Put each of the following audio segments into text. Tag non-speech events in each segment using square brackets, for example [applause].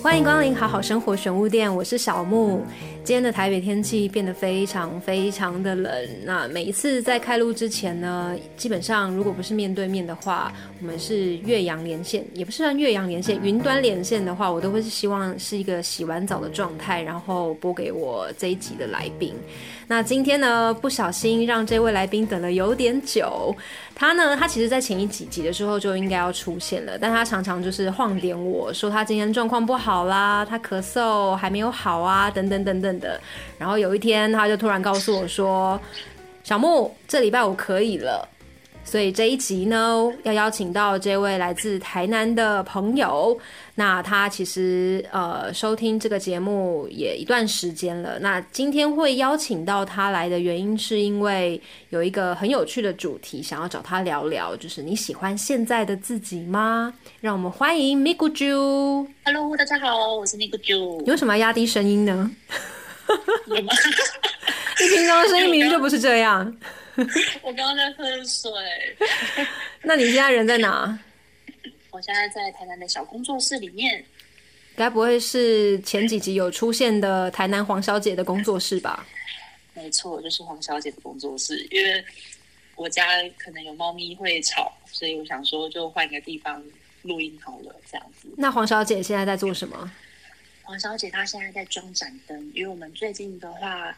欢迎光临好好生活选物店，我是小木。今天的台北天气变得非常非常的冷。那每一次在开录之前呢，基本上如果不是面对面的话，我们是岳阳连线，也不是算岳阳连线，云端连线的话，我都会是希望是一个洗完澡的状态，然后播给我这一集的来宾。那今天呢，不小心让这位来宾等了有点久。他呢，他其实在前一几集的时候就应该要出现了，但他常常就是晃点我说他今天状况不好啦，他咳嗽还没有好啊，等等等等的。然后有一天，他就突然告诉我说：“小木，这礼拜我可以了。”所以这一集呢，要邀请到这位来自台南的朋友。那他其实呃收听这个节目也一段时间了。那今天会邀请到他来的原因，是因为有一个很有趣的主题，想要找他聊聊，就是你喜欢现在的自己吗？让我们欢迎 Miku Ju。Hello，大家好，我是 Miku Ju。你为什么要压低声音呢？你平常的声音明明就不是这样。[laughs] 我刚刚在喝水。[laughs] 那你现在人在哪？我现在在台南的小工作室里面，该不会是前几集有出现的台南黄小姐的工作室吧？没错，就是黄小姐的工作室。因为我家可能有猫咪会吵，所以我想说就换一个地方录音好了，这样子。那黄小姐现在在做什么？黄小姐她现在在装盏灯，因为我们最近的话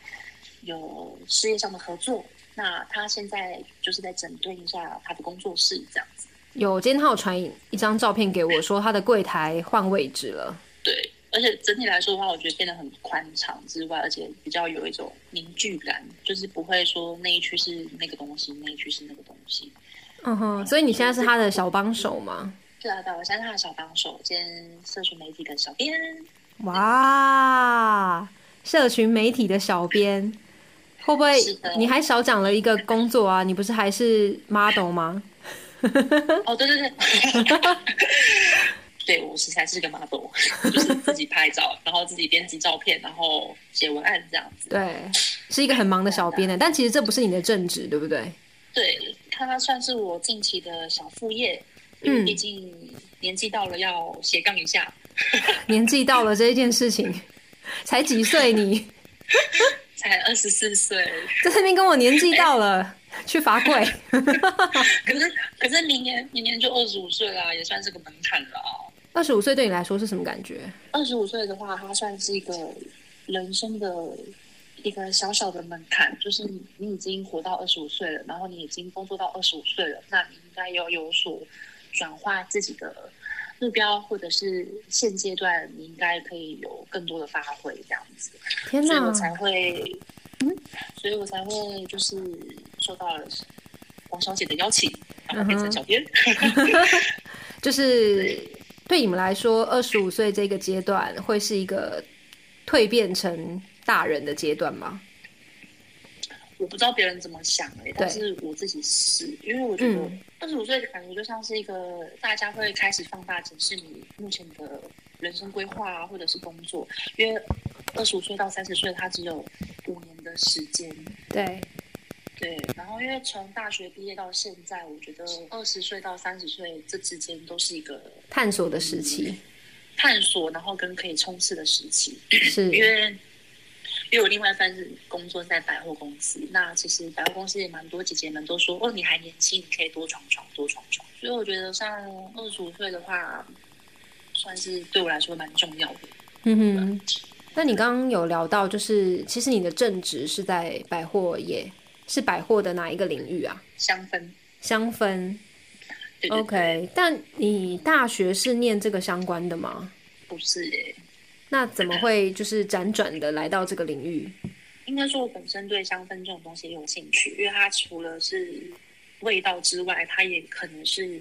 有事业上的合作，那他现在就是在整顿一下他的工作室，这样子。有，今天他有传一张照片给我，说他的柜台换位置了。对，而且整体来说的话，我觉得变得很宽敞之外，而且比较有一种凝聚感，就是不会说那一区是那个东西，那一区是那个东西。嗯哼，所以你现在是他的小帮手吗？对啊，对，我现在是他的小帮手兼社群媒体的小编。哇，社群媒体的小编，会不会你还少讲了一个工作啊？你不是还是 model 吗？[laughs] 哦，对对对，对 [laughs] 我实在是个 model，就是自己拍照，然后自己编辑照片，然后写文案这样子。对，是一个很忙的小编呢。但其实这不是你的正职，对不对？对，它算是我近期的小副业。嗯，毕竟年纪到了，要斜杠一下。[laughs] 年纪到了这一件事情，才几岁你？才二十四岁，在那边跟我年纪到了。去罚跪，[laughs] 可是可是明年明年就二十五岁啦，也算是个门槛了啊。二十五岁对你来说是什么感觉？二十五岁的话，它算是一个人生的一个小小的门槛，就是你已经活到二十五岁了，然后你已经工作到二十五岁了，那你应该要有所转化自己的目标，或者是现阶段你应该可以有更多的发挥，这样子，天哪，所以我才会，嗯，所以我才会就是。受到了王小姐的邀请，然后变成小编。[laughs] [laughs] 就是对你们来说，二十五岁这个阶段会是一个蜕变成大人的阶段吗？我不知道别人怎么想哎，但是我自己是因为我觉得二十五岁的感觉就像是一个大家会开始放大检视你目前的人生规划啊，或者是工作。因为二十五岁到三十岁，它只有五年的时间。对。对，然后因为从大学毕业到现在，我觉得二十岁到三十岁这之间都是一个探索的时期，探索，然后跟可以冲刺的时期。是因为因为我另外一份是工作在百货公司，那其实百货公司也蛮多姐姐们都说，哦，你还年轻，你可以多闯闯，多闯闯。所以我觉得像二十五岁的话，算是对我来说蛮重要的。嗯哼，那你刚刚有聊到，就是其实你的正职是在百货业。是百货的哪一个领域啊？香氛，香氛。OK，但你大学是念这个相关的吗？不是耶。那怎么会就是辗转的来到这个领域？应该说，我本身对香氛这种东西有兴趣，因为它除了是味道之外，它也可能是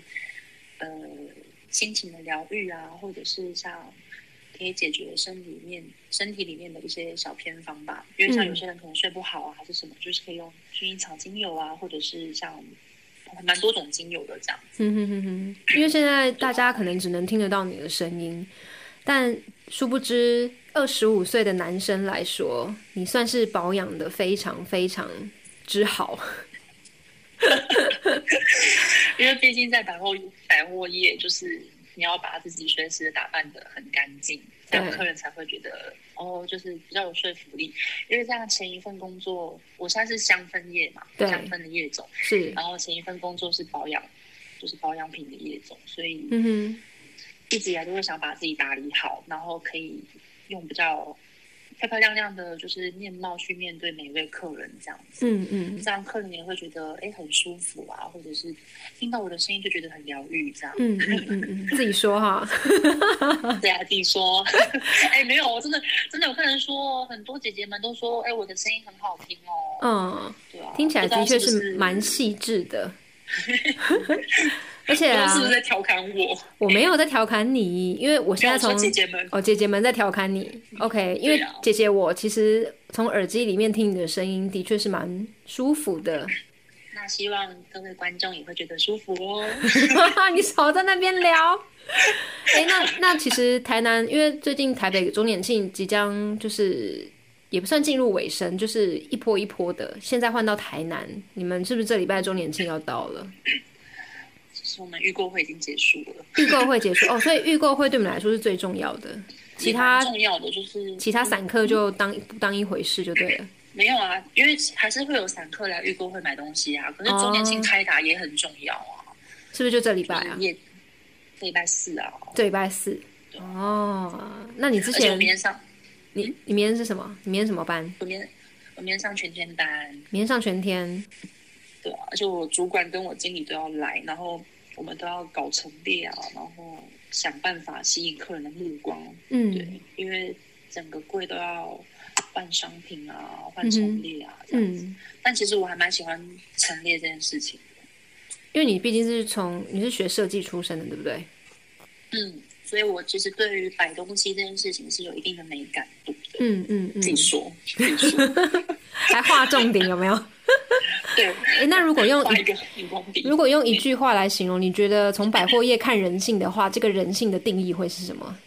呃心情的疗愈啊，或者是像。可以解决身体里面身体里面的一些小偏方吧，因为像有些人可能睡不好啊，还是什么，就是可以用薰衣草精油啊，或者是像蛮多种精油的这样。嗯哼哼哼。因为现在大家可能只能听得到你的声音，但殊不知二十五岁的男生来说，你算是保养的非常非常之好。[laughs] 因为毕竟在百货百货业就是。你要把自己随时打扮的很干净，这样客人才会觉得哦，就是比较有说服力。因为这样前一份工作，我现在是香氛业嘛，香氛的业种是，然后前一份工作是保养，就是保养品的业种，所以嗯哼，一直以来都会想把自己打理好，然后可以用比较。漂漂亮亮的，就是面貌去面对每一位客人，这样子，嗯嗯，这样客人也会觉得哎很舒服啊，或者是听到我的声音就觉得很疗愈，这样，嗯嗯嗯嗯，自己说哈，[laughs] 对啊，自己说，哎没有，我真的真的有客人说，很多姐姐们都说，哎我的声音很好听哦，嗯，对啊，听起来的确是蛮细致的。[laughs] 而且啊，是不是在调侃我？我没有在调侃你，因为我现在从姐姐们哦，姐姐们在调侃你。OK，因为姐姐我其实从耳机里面听你的声音，的确是蛮舒服的。那希望各位观众也会觉得舒服哦。[laughs] 你少在那边聊。[laughs] 哎，那那其实台南，因为最近台北周年庆即将就是也不算进入尾声，就是一波一波的。现在换到台南，你们是不是这礼拜周年庆要到了？[laughs] 我们预购会已经结束了，预购会结束哦，所以预购会对我们来说是最重要的，其他重要的就是其他散客就当不当一回事就对了。没有啊，因为还是会有散客来预购会买东西啊，可是周年庆开打也很重要啊，是不是就这礼拜啊？也这礼拜四啊，这礼拜四哦。那你之前明天上，你你明天是什么？你明天什么班？我明天我明天上全天班，明天上全天。对啊，而且我主管跟我经理都要来，然后。我们都要搞陈列啊，然后想办法吸引客人的目光。嗯，对，因为整个柜都要换商品啊，换陈列啊，这样子。但其实我还蛮喜欢陈列这件事情，因为你毕竟是从你是学设计出身的，对不对？嗯，所以我其实对于摆东西这件事情是有一定的美感度的。嗯嗯嗯，自己说，自己说，[laughs] 还画重点有没有？[laughs] 对，哎，那如果用如果用一句话来形容，你觉得从百货业看人性的话，这个人性的定义会是什么？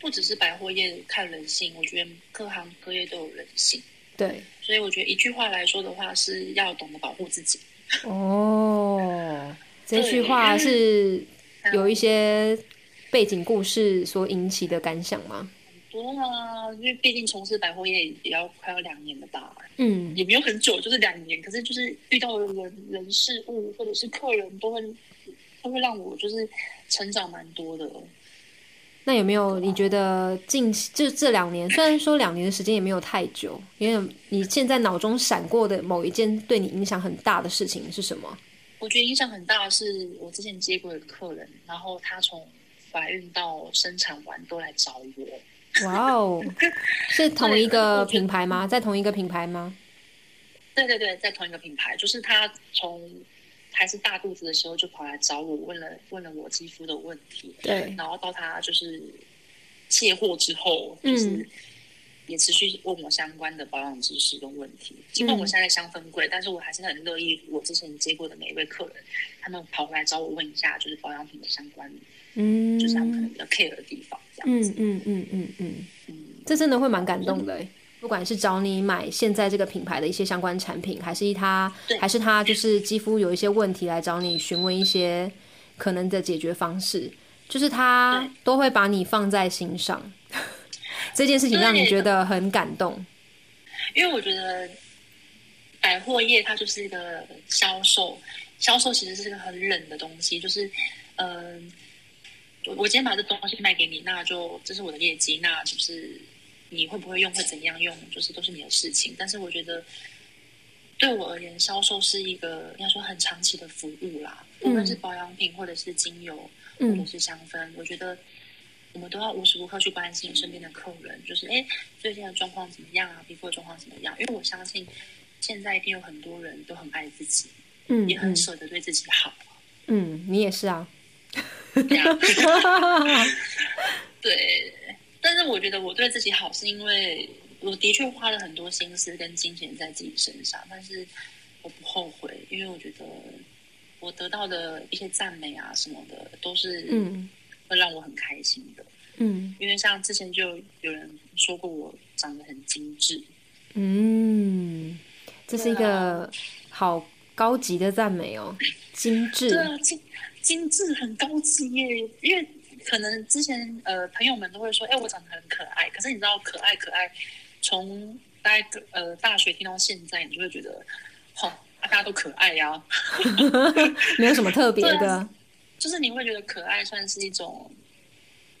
不只是百货业看人性，我觉得各行各业都有人性。对，所以我觉得一句话来说的话，是要懂得保护自己。哦，[laughs] 这句话是有一些背景故事所引起的感想吗？多啊，因为毕竟从事百货业也要快要两年了吧。嗯，也没有很久，就是两年。可是就是遇到的人、人事物或者是客人，都会都会让我就是成长蛮多的。那有没有你觉得近就这两年，虽然说两年的时间也没有太久，因为你现在脑中闪过的某一件对你影响很大的事情是什么？我觉得影响很大的是我之前接过的客人，然后他从怀孕到生产完都来找我。哇哦，是同一个品牌吗？在同一个品牌吗？对对对，在同一个品牌。就是他从还是大肚子的时候就跑来找我，问了问了我肌肤的问题。对，然后到他就是卸货之后，就是也持续问我相关的保养知识跟问题。尽管我现在香氛贵，但是我还是很乐意，我之前接过的每一位客人，他们跑来找我问一下，就是保养品的相关。嗯，就是他们可能比较 care 的地方，这样子。嗯嗯嗯嗯嗯这真的会蛮感动的。不管是找你买现在这个品牌的一些相关产品，还是他，还是他就是肌肤有一些问题来找你询问一些可能的解决方式，就是他都会把你放在心上。[laughs] 这件事情让你觉得很感动，因为我觉得百货业它就是一个销售，销售其实是一个很冷的东西，就是嗯。我今天把这东西卖给你，那就这是我的业绩，那就是你会不会用，会怎样用，就是都是你的事情。但是我觉得，对我而言，销售是一个应该说很长期的服务啦。无论是保养品，或者是精油，或者是香氛，我觉得我们都要无时无刻去关心身边的客人，就是哎，最近的状况怎么样啊？皮肤的状况怎么样？因为我相信，现在一定有很多人都很爱自己，嗯，也很舍得对自己好。嗯，你也是啊。[laughs] 对，但是我觉得我对自己好，是因为我的确花了很多心思跟金钱在自己身上，但是我不后悔，因为我觉得我得到的一些赞美啊什么的，都是嗯会让我很开心的。嗯，因为像之前就有人说过我长得很精致，嗯，这是一个好高级的赞美哦，精致。对啊，精。精致很高级耶，因为可能之前呃朋友们都会说，哎，我长得很可爱。可是你知道，可爱可爱，从大概呃大学听到现在，你就会觉得，好，大家都可爱呀，[laughs] 没有什么特别的。就是你会觉得可爱算是一种，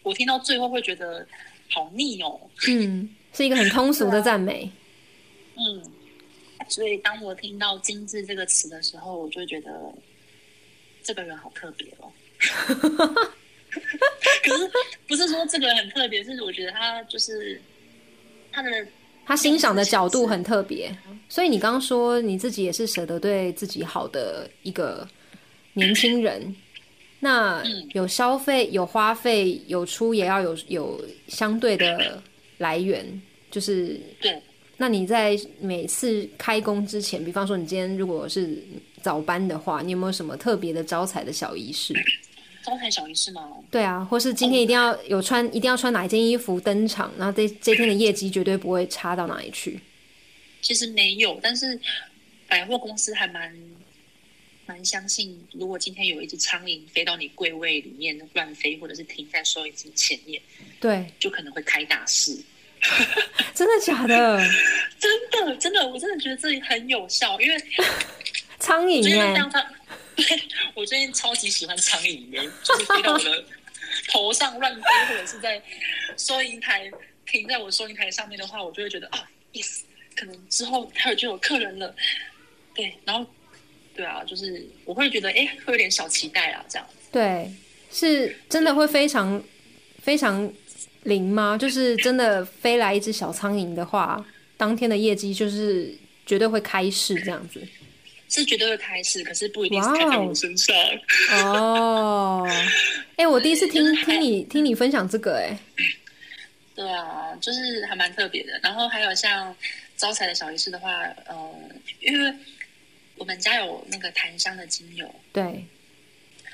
我听到最后会觉得好腻哦。嗯，是一个很通俗的赞美。嗯，所以当我听到“精致”这个词的时候，我就觉得这个人好特别哦。[laughs] 可是不是说这个很特别，是我觉得他就是他的他欣赏的角度很特别。所以你刚刚说你自己也是舍得对自己好的一个年轻人，那有消费、有花费、有出，也要有有相对的来源，就是对。那你在每次开工之前，比方说你今天如果是早班的话，你有没有什么特别的招财的小仪式？招财小仪式吗？对啊，或是今天一定要有穿，一定要穿哪一件衣服登场，然后这这天的业绩绝对不会差到哪里去。其实没有，但是百货公司还蛮蛮相信，如果今天有一只苍蝇飞到你柜位里面乱飞，或者是停在收银机前面，对，就可能会开大事。[laughs] 真的假的？[laughs] 真的真的，我真的觉得自己很有效，因为 [laughs] 苍蝇哎，我最近超级喜欢苍蝇耶，就是飞到我的头上乱飞，或者是在收银台停在我收银台上面的话，我就会觉得啊，yes，可能之后还有就有客人了，对，然后对啊，就是我会觉得哎，会有点小期待啊，这样对，是真的会非常非常。零吗？就是真的飞来一只小苍蝇的话，当天的业绩就是绝对会开市这样子。是绝对会开市，可是不一定是开在我身上。哦，哎，我第一次听听你听你分享这个，哎。对啊，就是还蛮特别的。然后还有像招财的小仪式的话，呃，因为我们家有那个檀香的精油。对。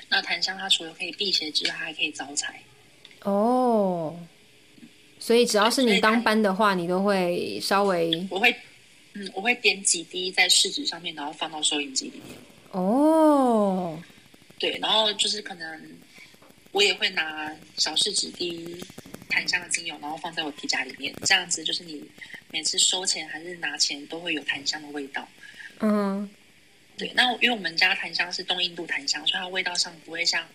那檀香它除了可以辟邪之外，还可以招财。哦。所以只要是你当班的话，你都会稍微我会嗯，我会点几滴在试纸上面，然后放到收音机里面。哦，对，然后就是可能我也会拿小试纸滴檀香的精油，然后放在我皮夹里面，这样子就是你每次收钱还是拿钱都会有檀香的味道。嗯，对，那因为我们家檀香是东印度檀香，所以它味道上不会像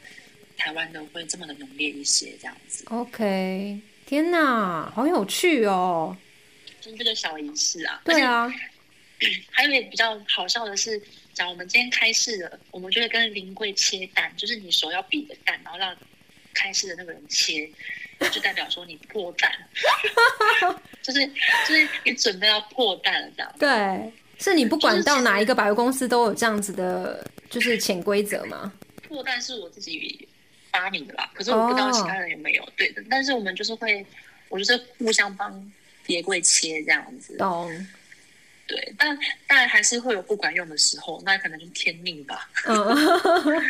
台湾的会这么的浓烈一些，这样子。OK。天哪，好有趣哦！就是这个小仪式啊。对啊，[clears throat] 还有一个比较好笑的是，讲我们今天开市了，我们就会跟临柜切蛋，就是你手要比的蛋，然后让开市的那个人切，就代表说你破蛋，[laughs] 就是就是你准备要破蛋了这样。对，是你不管到哪一个百货公司都有这样子的，就是潜规则吗？破蛋是我自己。发明的啦，可是我不知道其他人有没有对的，但是我们就是会，我就是互相帮叠柜切这样子。懂。对，但但还是会有不管用的时候，那可能就是天命吧。嗯，[laughs]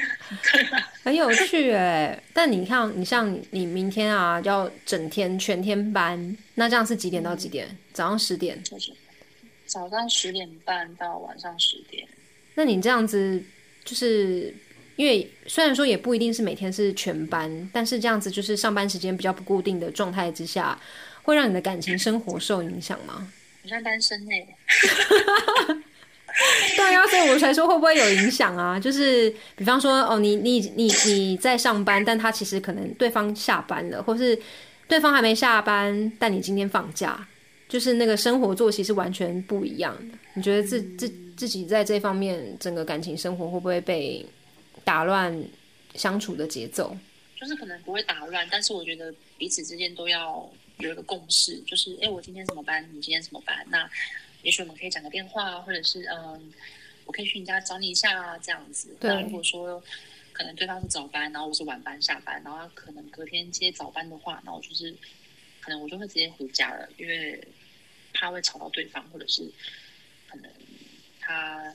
[laughs] 很有趣哎。但你看，你像你明天啊，要整天全天班，那这样是几点到几点？早上十点。早上十点半到晚上十点。那你这样子就是。因为虽然说也不一定是每天是全班，但是这样子就是上班时间比较不固定的状态之下，会让你的感情生活受影响吗？我像单身呢。[laughs] 对啊，所以我才说会不会有影响啊？就是比方说，哦，你你你你在上班，但他其实可能对方下班了，或是对方还没下班，但你今天放假，就是那个生活作息是完全不一样的。你觉得自自自己在这方面整个感情生活会不会被？打乱相处的节奏，就是可能不会打乱，但是我觉得彼此之间都要有一个共识，就是哎，我今天什么班，你今天什么班？那也许我们可以讲个电话，或者是嗯，我可以去你家找你一下啊，这样子。那如果说可能对方是早班，然后我是晚班下班，然后可能隔天接早班的话，那我就是可能我就会直接回家了，因为怕会吵到对方，或者是可能他。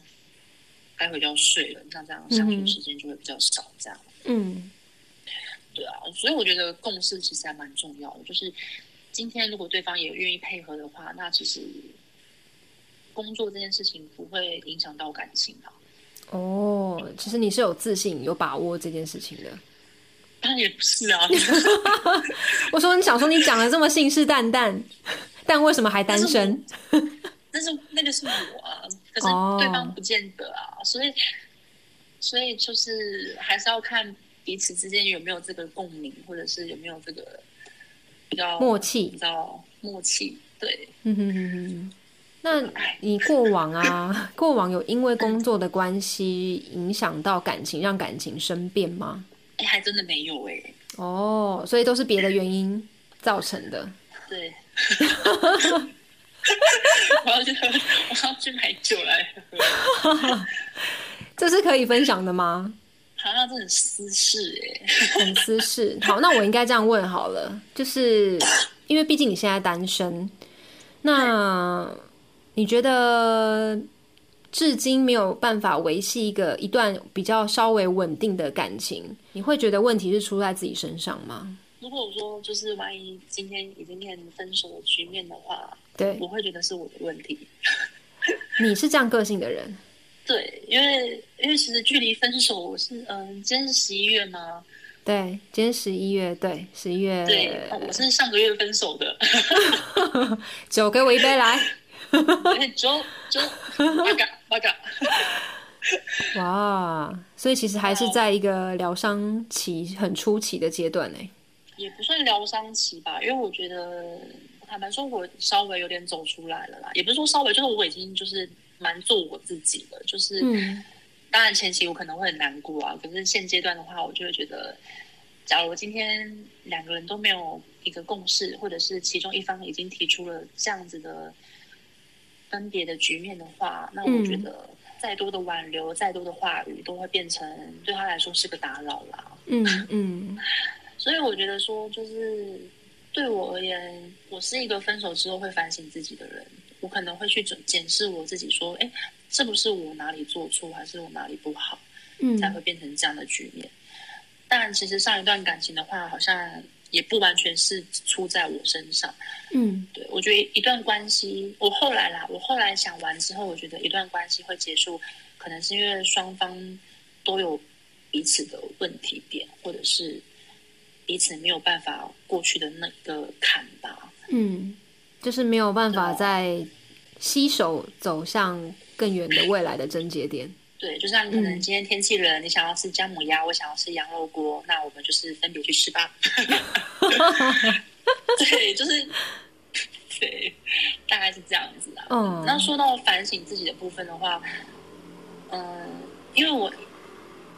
该回就要睡了，像这样相处时间就会比较少，这样。嗯，对啊，所以我觉得共识其实还蛮重要的。就是今天如果对方也愿意配合的话，那其实工作这件事情不会影响到感情啊。哦，其实你是有自信、有把握这件事情的。当然也不是啊。[laughs] 我说你想说你讲的这么信誓旦旦，但为什么还单身？但是那个是我啊，可是对方不见得啊，所以所以就是还是要看彼此之间有没有这个共鸣，或者是有没有这个比较默契，比较默契。对，嗯哼哼哼。那你过往啊，过往有因为工作的关系影响到感情，让感情生变吗？哎，还真的没有哎。哦，所以都是别的原因造成的。对。[laughs] [laughs] 我要去喝，[laughs] 我要去买酒来喝。[laughs] 这是可以分享的吗？好像这很私事哎，很私事。好，那我应该这样问好了，就是因为毕竟你现在单身，那你觉得至今没有办法维系一个一段比较稍微稳定的感情，你会觉得问题是出在自己身上吗？如果说就是万一今天已经面临分手的局面的话。对，我会觉得是我的问题。[laughs] 你是这样个性的人？对，因为因为其实距离分手，我是嗯，今天是十一月吗？对，今天十一月，对，十一月。对，我是上个月分手的。[laughs] 酒给我一杯来。酒 [laughs] 酒，八嘎八嘎。哇，所以其实还是在一个疗伤期很初期的阶段呢。也不算疗伤期吧，因为我觉得。坦白说，我稍微有点走出来了啦，也不是说稍微，就是我已经就是蛮做我自己了。就是，当然前期我可能会很难过啊，可是现阶段的话，我就会觉得，假如今天两个人都没有一个共识，或者是其中一方已经提出了这样子的分别的局面的话，那我觉得再多的挽留，再多的话语，都会变成对他来说是个打扰啦。嗯嗯，[laughs] 所以我觉得说就是。对我而言，我是一个分手之后会反省自己的人。我可能会去检检视我自己，说：“哎，是不是我哪里做错，还是我哪里不好，嗯，才会变成这样的局面？”但其实上一段感情的话，好像也不完全是出在我身上。嗯，对，我觉得一段关系，我后来啦，我后来想完之后，我觉得一段关系会结束，可能是因为双方都有彼此的问题点，或者是。彼此没有办法过去的那个坎吧，嗯，就是没有办法再携手走向更远的未来的症结点。对，就像可能今天天气冷，你想要吃姜母鸭，我想要吃羊肉锅，那我们就是分别去吃吧。[laughs] 对，就是对，大概是这样子啊。嗯，那说到反省自己的部分的话，嗯，因为我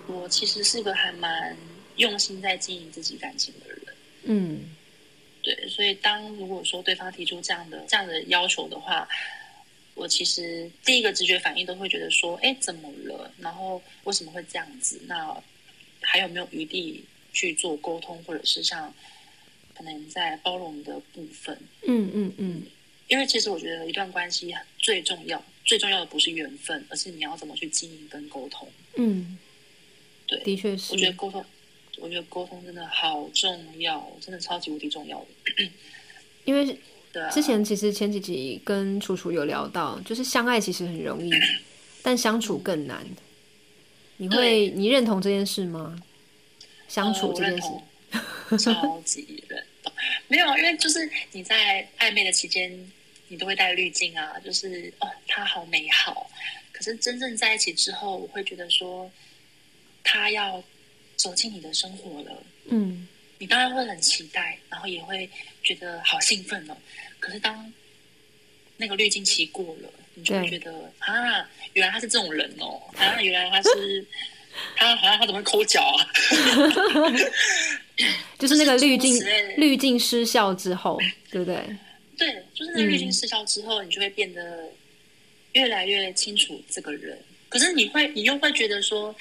我其实是个还蛮。用心在经营自己感情的人，嗯，对，所以当如果说对方提出这样的这样的要求的话，我其实第一个直觉反应都会觉得说，哎，怎么了？然后为什么会这样子？那还有没有余地去做沟通，或者是像可能在包容的部分？嗯嗯嗯，因为其实我觉得一段关系最重要、最重要的不是缘分，而是你要怎么去经营跟沟通。嗯，对，的确是，我觉得沟通。我觉得沟通真的好重要，真的超级无敌重要的。因为 [clears throat] 之前其实前几集跟楚楚有聊到，就是相爱其实很容易，[clears throat] 但相处更难。你会你认同这件事吗？相处这件事，超级认同。没有，因为就是你在暧昧的期间，你都会带滤镜啊，就是哦，他好美好。可是真正在一起之后，我会觉得说，他要。走进你的生活了，嗯，你当然会很期待，然后也会觉得好兴奋哦。可是当那个滤镜期过了，你就会觉得啊，原来他是这种人哦，啊，原来他是他好像他怎么会抠脚啊？[laughs] 就是那个滤镜滤镜失效之后，对不对？[laughs] 对，就是那个滤镜失效之后，你就会变得越来越清楚这个人。可是你会，你又会觉得说。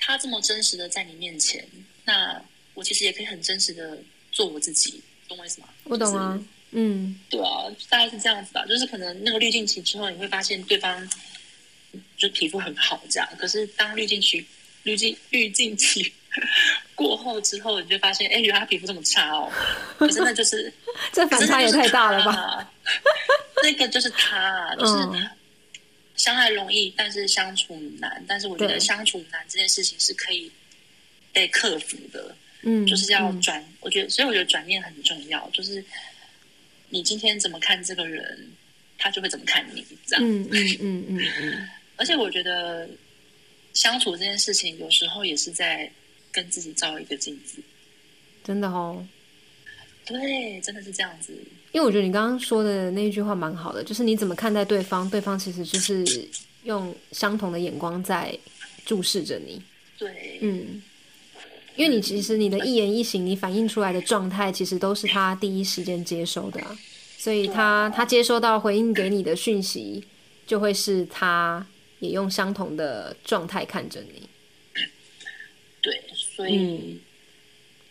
他这么真实的在你面前，那我其实也可以很真实的做我自己，懂我意思吗？我懂啊，嗯，对啊，大概是这样子吧。就是可能那个滤镜期之后，你会发现对方就皮肤很好这样，可是当滤镜期滤镜滤镜期 [laughs] 过后之后，你就发现，哎，原来他皮肤这么差哦。可是那就是 [laughs] 这反差也太大了吧？[laughs] 那个就是他，就是。相爱容易，但是相处难。但是我觉得相处难这件事情是可以被克服的。嗯，就是要嗯转。我觉得，所以我觉得转念很重要，就是你今天怎么看这个人，他就会怎么看你，这样。嗯嗯嗯嗯嗯，[laughs] 而且我觉得相处这件事情，有时候也是在跟自己照一个镜子。真的哦。对，真的是这样子。因为我觉得你刚刚说的那一句话蛮好的，就是你怎么看待对方，对方其实就是用相同的眼光在注视着你。对，嗯，因为你其实你的一言一行，你反映出来的状态，其实都是他第一时间接收的、啊，所以他他接收到回应给你的讯息，就会是他也用相同的状态看着你。对，所以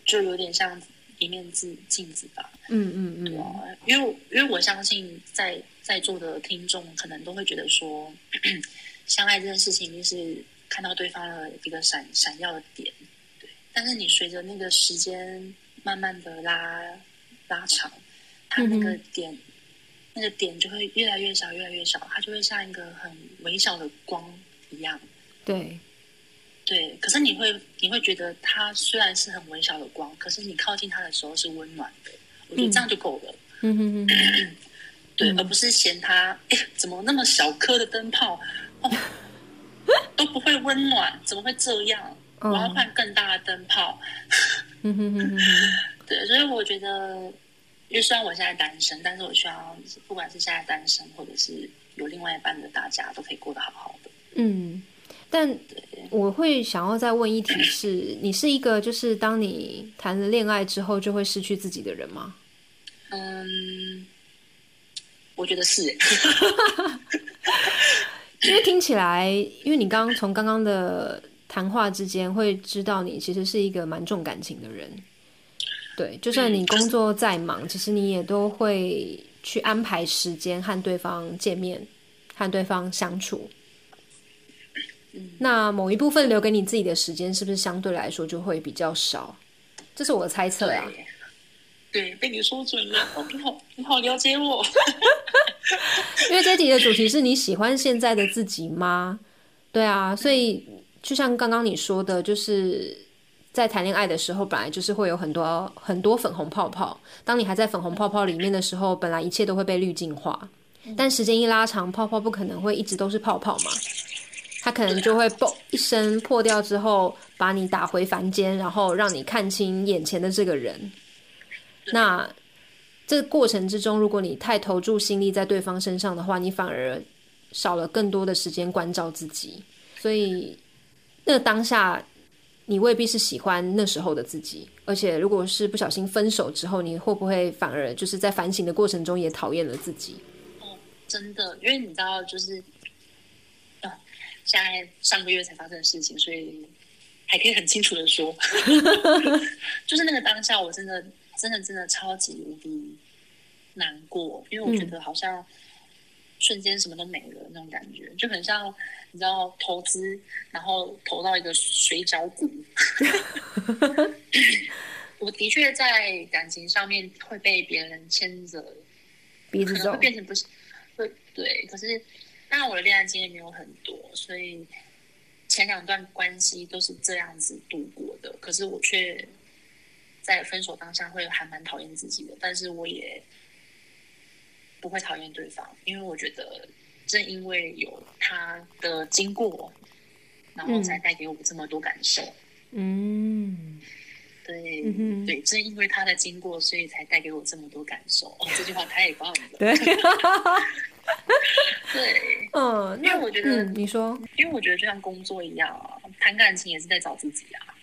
就有点像一面镜镜子吧。嗯嗯嗯，对啊，因为因为我相信在在座的听众可能都会觉得说，[clears throat] 相爱这件事情就是看到对方的一个闪闪耀的点，对。但是你随着那个时间慢慢的拉拉长，它那个点、那个点就会越来越小，越来越小，它就会像一个很微小的光一样。对，对，可是你会你会觉得它虽然是很微小的光，可是你靠近它的时候是温暖的，我觉得这样就够了。嗯对，嗯而不是嫌它哎怎么那么小颗的灯泡哦 [laughs] 都不会温暖，怎么会这样？我要哦换更大的灯泡。嗯哼哼哼哼，[laughs] 对，所以我觉得，因为虽然我现在单身，但是我希望不管是现在单身，或者是有另外一半的大家，都可以过得好好的。嗯，但我会想要再问一题是：你是一个就是当你谈了恋爱之后就会失去自己的人吗？嗯，我觉得是，[laughs] 因为听起来，因为你刚刚从刚刚的谈话之间会知道你其实是一个蛮重感情的人。对，就算你工作再忙，其实你也都会去安排时间和对方见面，和对方相处。那某一部分留给你自己的时间，是不是相对来说就会比较少？这是我的猜测啊。对，被你说准了。哦，你好，你好了解我。[laughs] 因为这一题的主题是你喜欢现在的自己吗？对啊，所以就像刚刚你说的，就是在谈恋爱的时候，本来就是会有很多很多粉红泡泡。当你还在粉红泡泡里面的时候，本来一切都会被滤镜化，但时间一拉长，泡泡不可能会一直都是泡泡嘛，它可能就会嘣一声破掉之后，把你打回凡间，然后让你看清眼前的这个人。那这个过程之中，如果你太投注心力在对方身上的话，你反而少了更多的时间关照自己。所以，那个当下你未必是喜欢那时候的自己，而且如果是不小心分手之后，你会不会反而就是在反省的过程中也讨厌了自己？真的，因为你知道，就是啊，现在上个月才发生的事情，所以还可以很清楚的说，[laughs] 就是那个当下，我真的、真的、真的超级无敌难过，因为我觉得好像瞬间什么都没了那种感觉，就很像你知道投资，然后投到一个水饺股。[laughs] 我的确在感情上面会被别人牵着鼻子走可能会，变成不是，会对。可是当然我的恋爱经验没有很多，所以前两段关系都是这样子度过的。可是我却在分手当下会还蛮讨厌自己的，但是我也不会讨厌对方，因为我觉得正因为有他的经过，然后才带给我这么多感受。嗯，对、嗯对，正因为他的经过，所以才带给我这么多感受。哦，这句话太棒了。对，[laughs] 对，[laughs] 嗯，因为我觉得嗯，你说，因为我觉得就像工作一样啊，谈感情也是在找自己啊，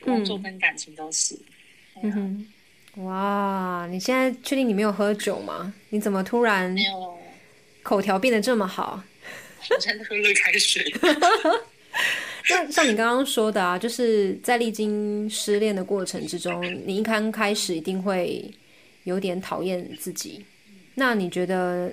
工作跟感情都是。嗯哼，哇，你现在确定你没有喝酒吗？你怎么突然没有，口条变得这么好？[laughs] 我现在喝热开水。[laughs] 那像你刚刚说的啊，就是在历经失恋的过程之中，你一刚开始一定会有点讨厌自己。那你觉得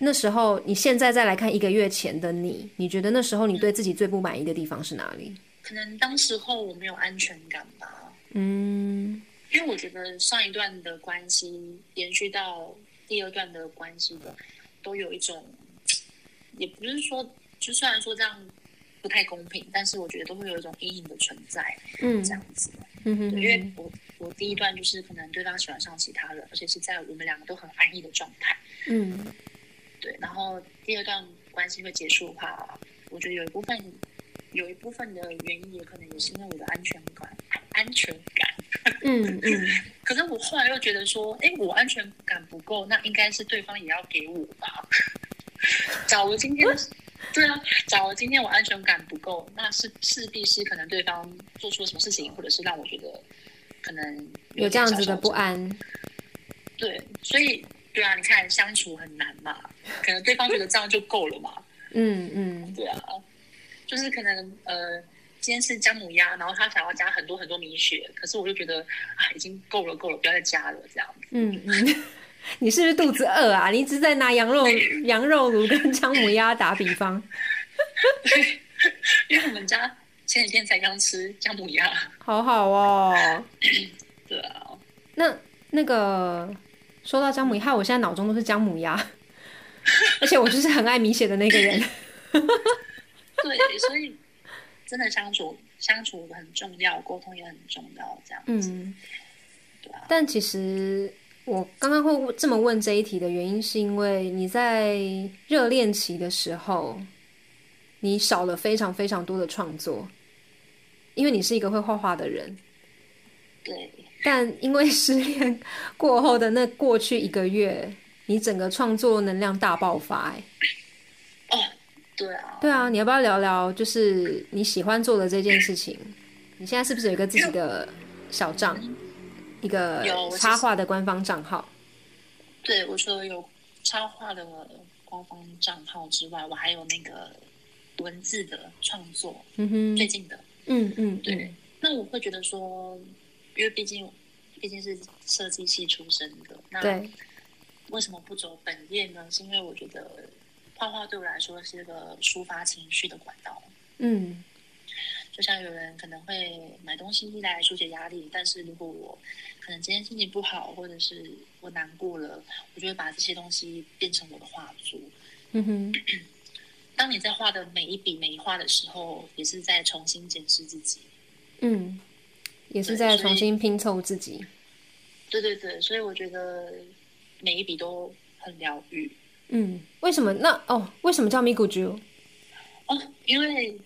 那时候，你现在再来看一个月前的你，你觉得那时候你对自己最不满意的地方是哪里？可能当时候我没有安全感吧，嗯因为我觉得上一段的关系延续到第二段的关系的，都有一种，也不是说，就虽然说这样不太公平，但是我觉得都会有一种阴影的存在，嗯这样子。嗯哼对，因为我我第一段就是可能对方喜欢上其他人，而且是在我们两个都很安逸的状态。嗯对，然后第二段关系会结束的话，我觉得有一部分有一部分的原因，也可能也是因为我的安全感，安全感。嗯嗯 [laughs] 可是我后来又觉得说，哎，我安全感不够，那应该是对方也要给我吧？[laughs] 假如今天，对啊，假如今天我安全感不够，那是势必是可能对方做出了什么事情，或者是让我觉得可能有这样子的不安，对，所以对啊，你看相处很难嘛，可能对方觉得这样就够了嘛，[laughs] 嗯嗯对啊，就是可能呃，今天是姜母鸭，然后他想要加很多很多米血，可是我就觉得啊，已经够了够了，不要再加了这样子。嗯嗯，[laughs] 你是不是肚子饿啊？你一直在拿羊肉羊肉炉跟姜母鸭打比方，[laughs] 因为我们家前几天才刚吃姜母鸭，好好哦。[coughs] 对啊，那那个说到姜母鸭，我现在脑中都是姜母鸭，[laughs] 而且我就是很爱米血的那个人。对，所以真的相处相处很重要，沟通也很重要，这样子，嗯，对啊，但其实我刚刚会这么问这一题的原因，是因为你在热恋期的时候，你少了非常非常多的创作，因为你是一个会画画的人。对，但因为失恋过后的那过去一个月，你整个创作能量大爆发、哎，哦，对啊，对啊，你要不要聊聊，就是你喜欢做的这件事情？你现在是不是有一个自己的小账，一个有插画的官方账号？对，我说有插画的官方账号之外，我还有那个文字的创作，嗯哼，最近的。嗯嗯对，嗯那我会觉得说，因为毕竟毕竟是设计系出身的，那对，为什么不走本业呢？是因为我觉得画画对我来说是个抒发情绪的管道。嗯就像有人可能会买东西来疏解压力，但是如果我可能今天心情不好，或者是我难过了，我就会把这些东西变成我的画作。嗯哼，[clears throat] 当你在画的每一笔每一画的时候，也是在重新检视自己。嗯，也是在重新拼凑自己。对对对，所以我觉得每一笔都很疗愈嗯，为什么？那哦，为什么叫咪咕啾？哦，因为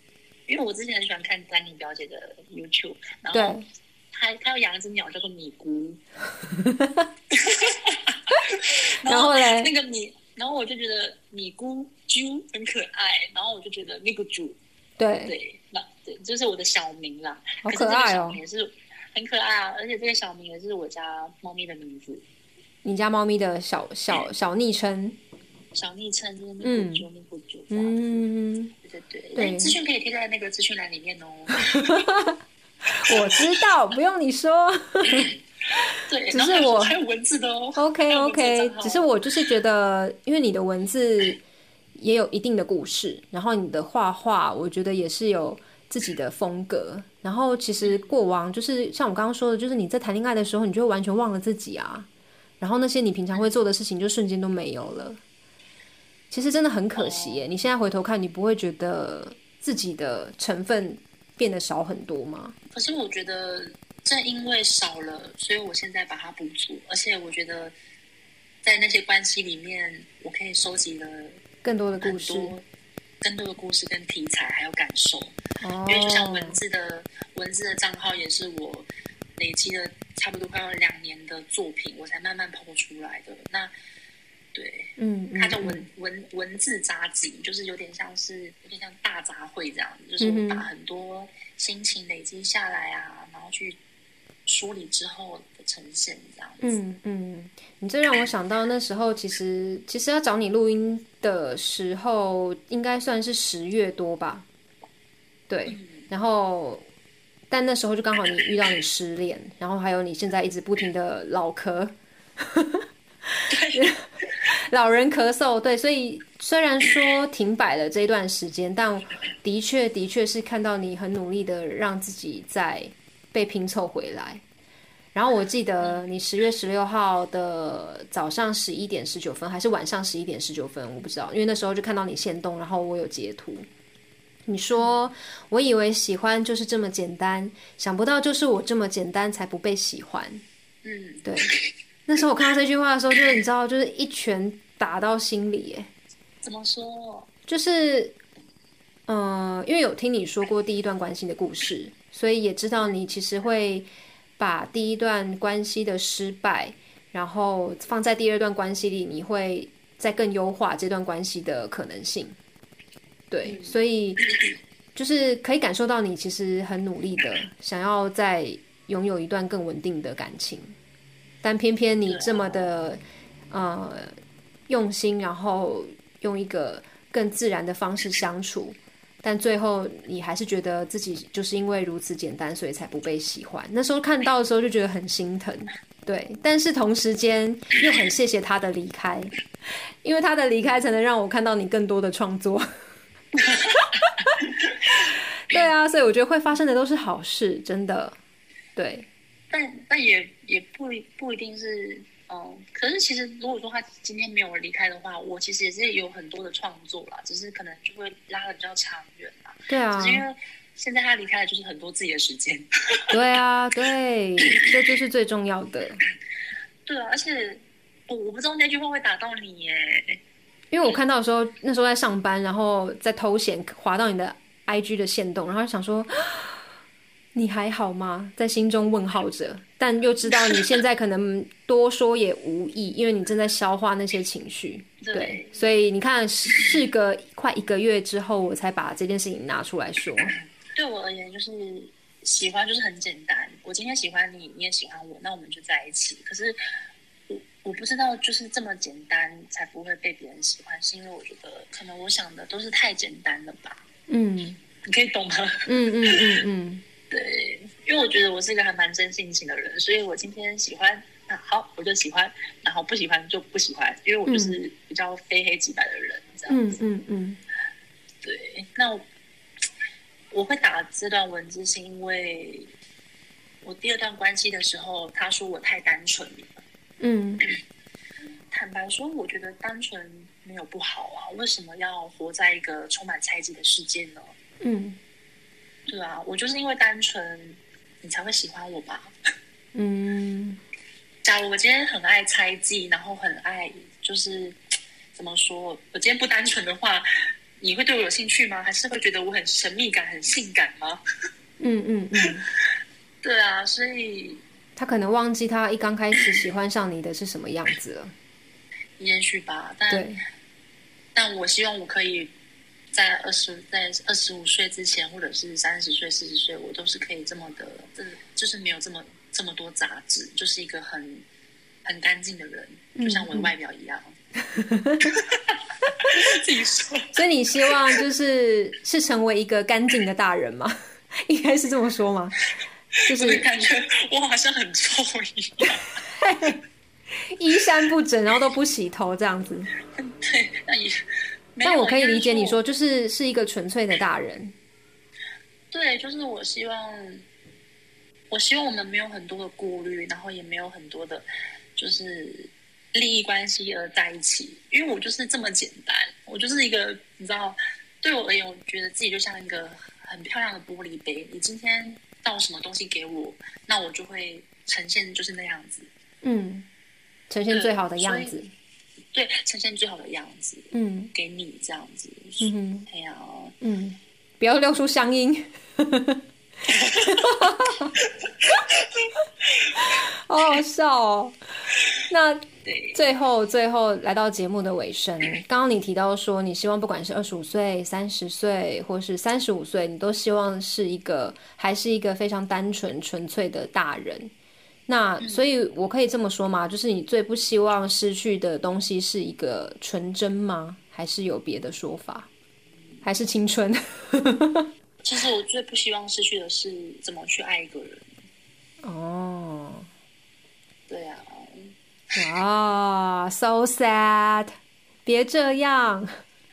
因为我之前很喜欢看丹尼表姐的 YouTube，然后对，她她要养一只鸟叫做米姑，[laughs] 然后嘞？那个米，然后我就觉得米姑啾很可爱，然后我就觉得那个猪对，对，那对，就是我的小名啦。好可爱哦。也是很可爱啊，而且这个小名也是我家猫咪的名字，你家猫咪的小小小昵称，小昵称就是咪嗯咕啾咪咕啾这样子。嗯，对对对，对资讯可以贴在那个资讯栏里面哦。[laughs] 我知道，不用你说。[laughs] 对，只是我还有文字的哦。OK OK，只是我就是觉得，因为你的文字也有一定的故事，然后你的画画，我觉得也是有自己的风格。然后其实过往就是像我刚刚说的，就是你在谈恋爱的时候，你就会完全忘了自己啊，然后那些你平常会做的事情就瞬间都没有了。其实真的很可惜耶！你现在回头看，你不会觉得自己的成分变得少很多吗？可是我觉得正因为少了，所以我现在把它补足，而且我觉得在那些关系里面，我可以收集了更多的故事多更多的故事跟题材，还有感受。哦因为就像文字的文字的账号，也是我累积了差不多快要两年的作品，我才慢慢剖出来的。那对，嗯，嗯它叫文、嗯文文字杂集，就是有点像是有点像大杂烩这样子，就是我把很多心情累积下来啊，然后去梳理之后的呈现这样子。嗯嗯，你这让我想到那时候，其实其实要找你录音的时候，应该算是十月多吧。对，然后但那时候就刚好你遇到你失恋，然后还有你现在一直不停的老咳，老人咳嗽，对，所以虽然说停摆了这一段时间，但的确的确是看到你很努力的让自己在被拼凑回来。然后我记得你十月十六号的早上十一点十九分，还是晚上十一点十九分，我不知道，因为那时候就看到你现动，然后我有截图，你说，我以为喜欢就是这么简单，想不到就是我这么简单才不被喜欢。嗯，对，那时候我看到这句话的时候，就是你知道，就是一拳打到心里，哎，怎么说？就是，呃，因为有听你说过第一段关系的故事，所以也知道你其实会把第一段关系的失败，然后放在第二段关系里，你会再更优化这段关系的可能性。对，所以就是可以感受到你其实很努力的想要再拥有一段更稳定的感情，但偏偏你这么的呃用心，然后用一个更自然的方式相处，但最后你还是觉得自己就是因为如此简单，所以才不被喜欢。那时候看到的时候就觉得很心疼，对，但是同时间又很谢谢他的离开，因为他的离开才能让我看到你更多的创作。[laughs] 对啊，所以我觉得会发生的都是好事，真的。对，但但也也不一不一定是，嗯，可是其实如果说他今天没有离开的话，我其实也是有很多的创作啦，只是可能就会拉的比较长远啦。对啊只，是因为现在他离开了，就是很多自己的时间。[laughs] 对啊，对，这就是最重要的。[coughs] 对啊，而且我我不知道那句话会打到你耶。因为我看到的时候，那时候在上班，然后在偷闲滑到你的 IG 的线动，然后想说你还好吗？在心中问号着，但又知道你现在可能多说也无益，因为你正在消化那些情绪。对所以你看，事隔快一个月之后，我才把这件事情拿出来说。对我而言，就是喜欢就是很简单。我今天喜欢你，你也喜欢我，那我们就在一起。可是我我不知道，就是这么简单才不会被别人喜欢，是因为我觉得可能我想的都是太简单了吧？嗯你可以懂吗？嗯嗯嗯嗯，我觉得我是一个还蛮真性情的人，所以我今天喜欢，那好我就喜欢，然后不喜欢就不喜欢，因为我就是比较非黑即白的人，这样嗯子。嗯嗯对，那我我会打这段文字，是因为我第二段关系的时候，他说我太单纯了。嗯坦白说，我觉得单纯没有不好啊，为什么要活在一个充满猜忌的世界呢？嗯对啊，我就是因为单纯，你才会喜欢我吧？嗯 [laughs] 假如我今天很爱猜忌，然后很爱就是怎么说，我今天不单纯的话，你会对我有兴趣吗？还是会觉得我很神秘感、很性感吗？嗯嗯嗯，[laughs] 对啊，所以他可能忘记他一刚开始喜欢上你的是什么样子了。也许吧，但，但我希望我可以在二十在二十五岁之前，或者是三十岁、四十岁，我都是可以这么的，这就是没有这么这么多杂质，就是一个很很干净的人，就像我的外表一样。[laughs] 自己说，所以你希望就是是成为一个干净的大人吗？[laughs] 应该是这么说吗？就就是是感觉我好像很臭一样。[laughs] 衣衫不整，然后都不洗头这样子。对，那也。但我可以理解你说，就是是一个纯粹的大人。对，就是我希望，我希望我们没有很多的顾虑，然后也没有很多的，就是利益关系而在一起。因为我就是这么简单，我就是一个，你知道，对我而言，我觉得自己就像一个很漂亮的玻璃杯。你今天倒什么东西给我，那我就会呈现就是那样子，嗯，呈现最好的样子。对，呈现最好的样子嗯给你这样子。嗯哼哎呀，嗯，不要露出乡音。好好笑哦。那，最后，最后来到节目的尾声，刚刚你提到说，你希望不管是二十五岁、三十岁，或是三十五岁，你都希望是一个还是一个非常单纯、纯粹的大人。那所以，我可以这么说吗？就是你最不希望失去的东西是一个纯真吗？还是有别的说法？还是青春？[laughs] 其实我最不希望失去的是怎么去爱一个人。哦，对啊，哇，so sad，别这样。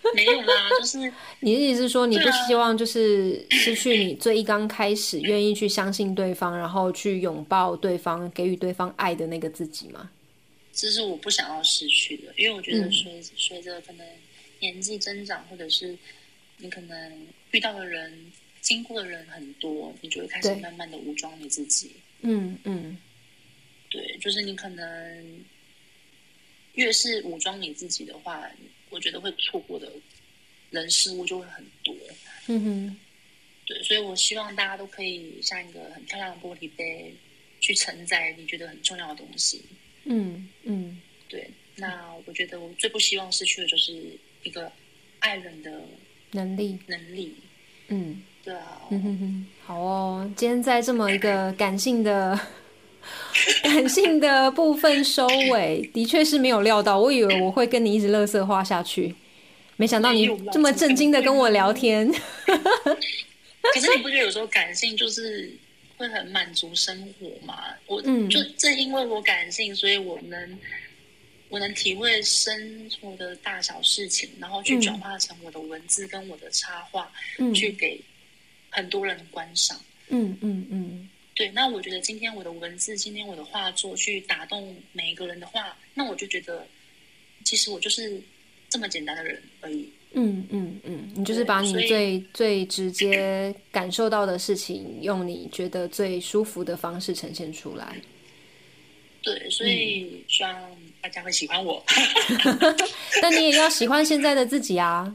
[laughs] 没有啦，就是 [laughs] 你的意思是说，你不希望就是失去你最一刚开始愿意去相信对方，然后去拥抱对方，给予对方爱的那个自己吗？这是我不想要失去的，因为我觉得嗯随随着可能年纪增长，或者是你可能遇到的人、经过的人很多，你就会开始慢慢的武装你自己。嗯嗯对，就是你可能越是武装你自己的话，我觉得会错过的人事物就会很多。嗯哼，对，所以我希望大家都可以像一个很漂亮的玻璃杯，去承载你觉得很重要的东西。嗯嗯对，那我觉得我最不希望失去的就是一个爱人的能力，能力。嗯对啊，嗯哼哼，好哦，今天在这么一个感性的。[laughs] 感性的部分收尾，的确是没有料到。我以为我会跟你一直乐色话下去，没想到你这么震惊的跟我聊天。[laughs] 可是你不觉得有时候感性就是会很满足生活吗？我、嗯就正因为我感性，所以我能我能体会生活的大小事情，然后去嗯转化成我的文字跟我的插画，嗯去给很多人观赏。嗯嗯嗯对，那我觉得今天我的文字，今天我的画作去打动每一个人的话，那我就觉得，其实我就是这么简单的人而已。嗯嗯嗯，你就是把你最最直接感受到的事情，用你觉得最舒服的方式呈现出来。对，所以希望大家会喜欢我。[laughs] 但你也要喜欢现在的自己啊！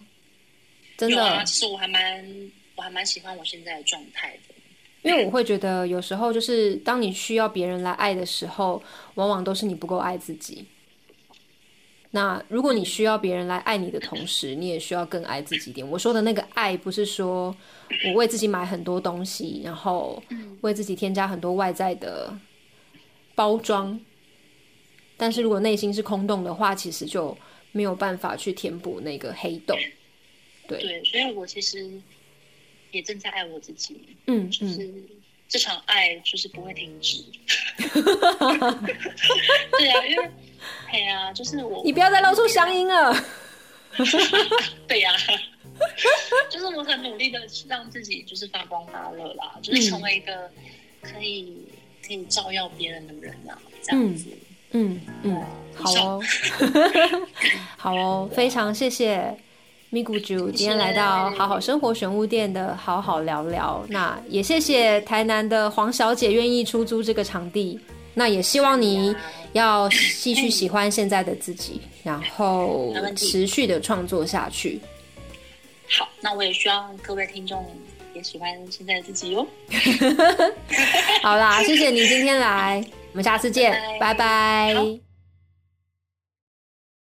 真的啊，的，其实我还蛮我还蛮喜欢我现在的状态的。因为我会觉得有时候就是当你需要别人来爱的时候，往往都是你不够爱自己。那如果你需要别人来爱你的同时，你也需要更爱自己一点。我说的那个爱，不是说我为自己买很多东西，然后为自己添加很多外在的包装。但是如果内心是空洞的话，其实就没有办法去填补那个黑洞。对，所以我其实也正在爱我自己，嗯嗯，就是这场爱就是不会停止。[laughs] 对啊，因为哎呀，就是我你不要再露出乡音了。[laughs] 对呀、就是我很努力的让自己就是发光发热啦，就是成为一个可以可以照耀别人的人啊，这样子。嗯嗯，好哦，[laughs] 好哦，非常谢谢咪咕啾今天来到好好生活玄物店的好好聊聊。那也谢谢台南的黄小姐愿意出租这个场地。那也希望你要继续喜欢现在的自己，然后持续的创作下去。好，那我也希望各位听众也喜欢现在的自己哟。[laughs] 好啦，谢谢你今天来，我们下次见，拜拜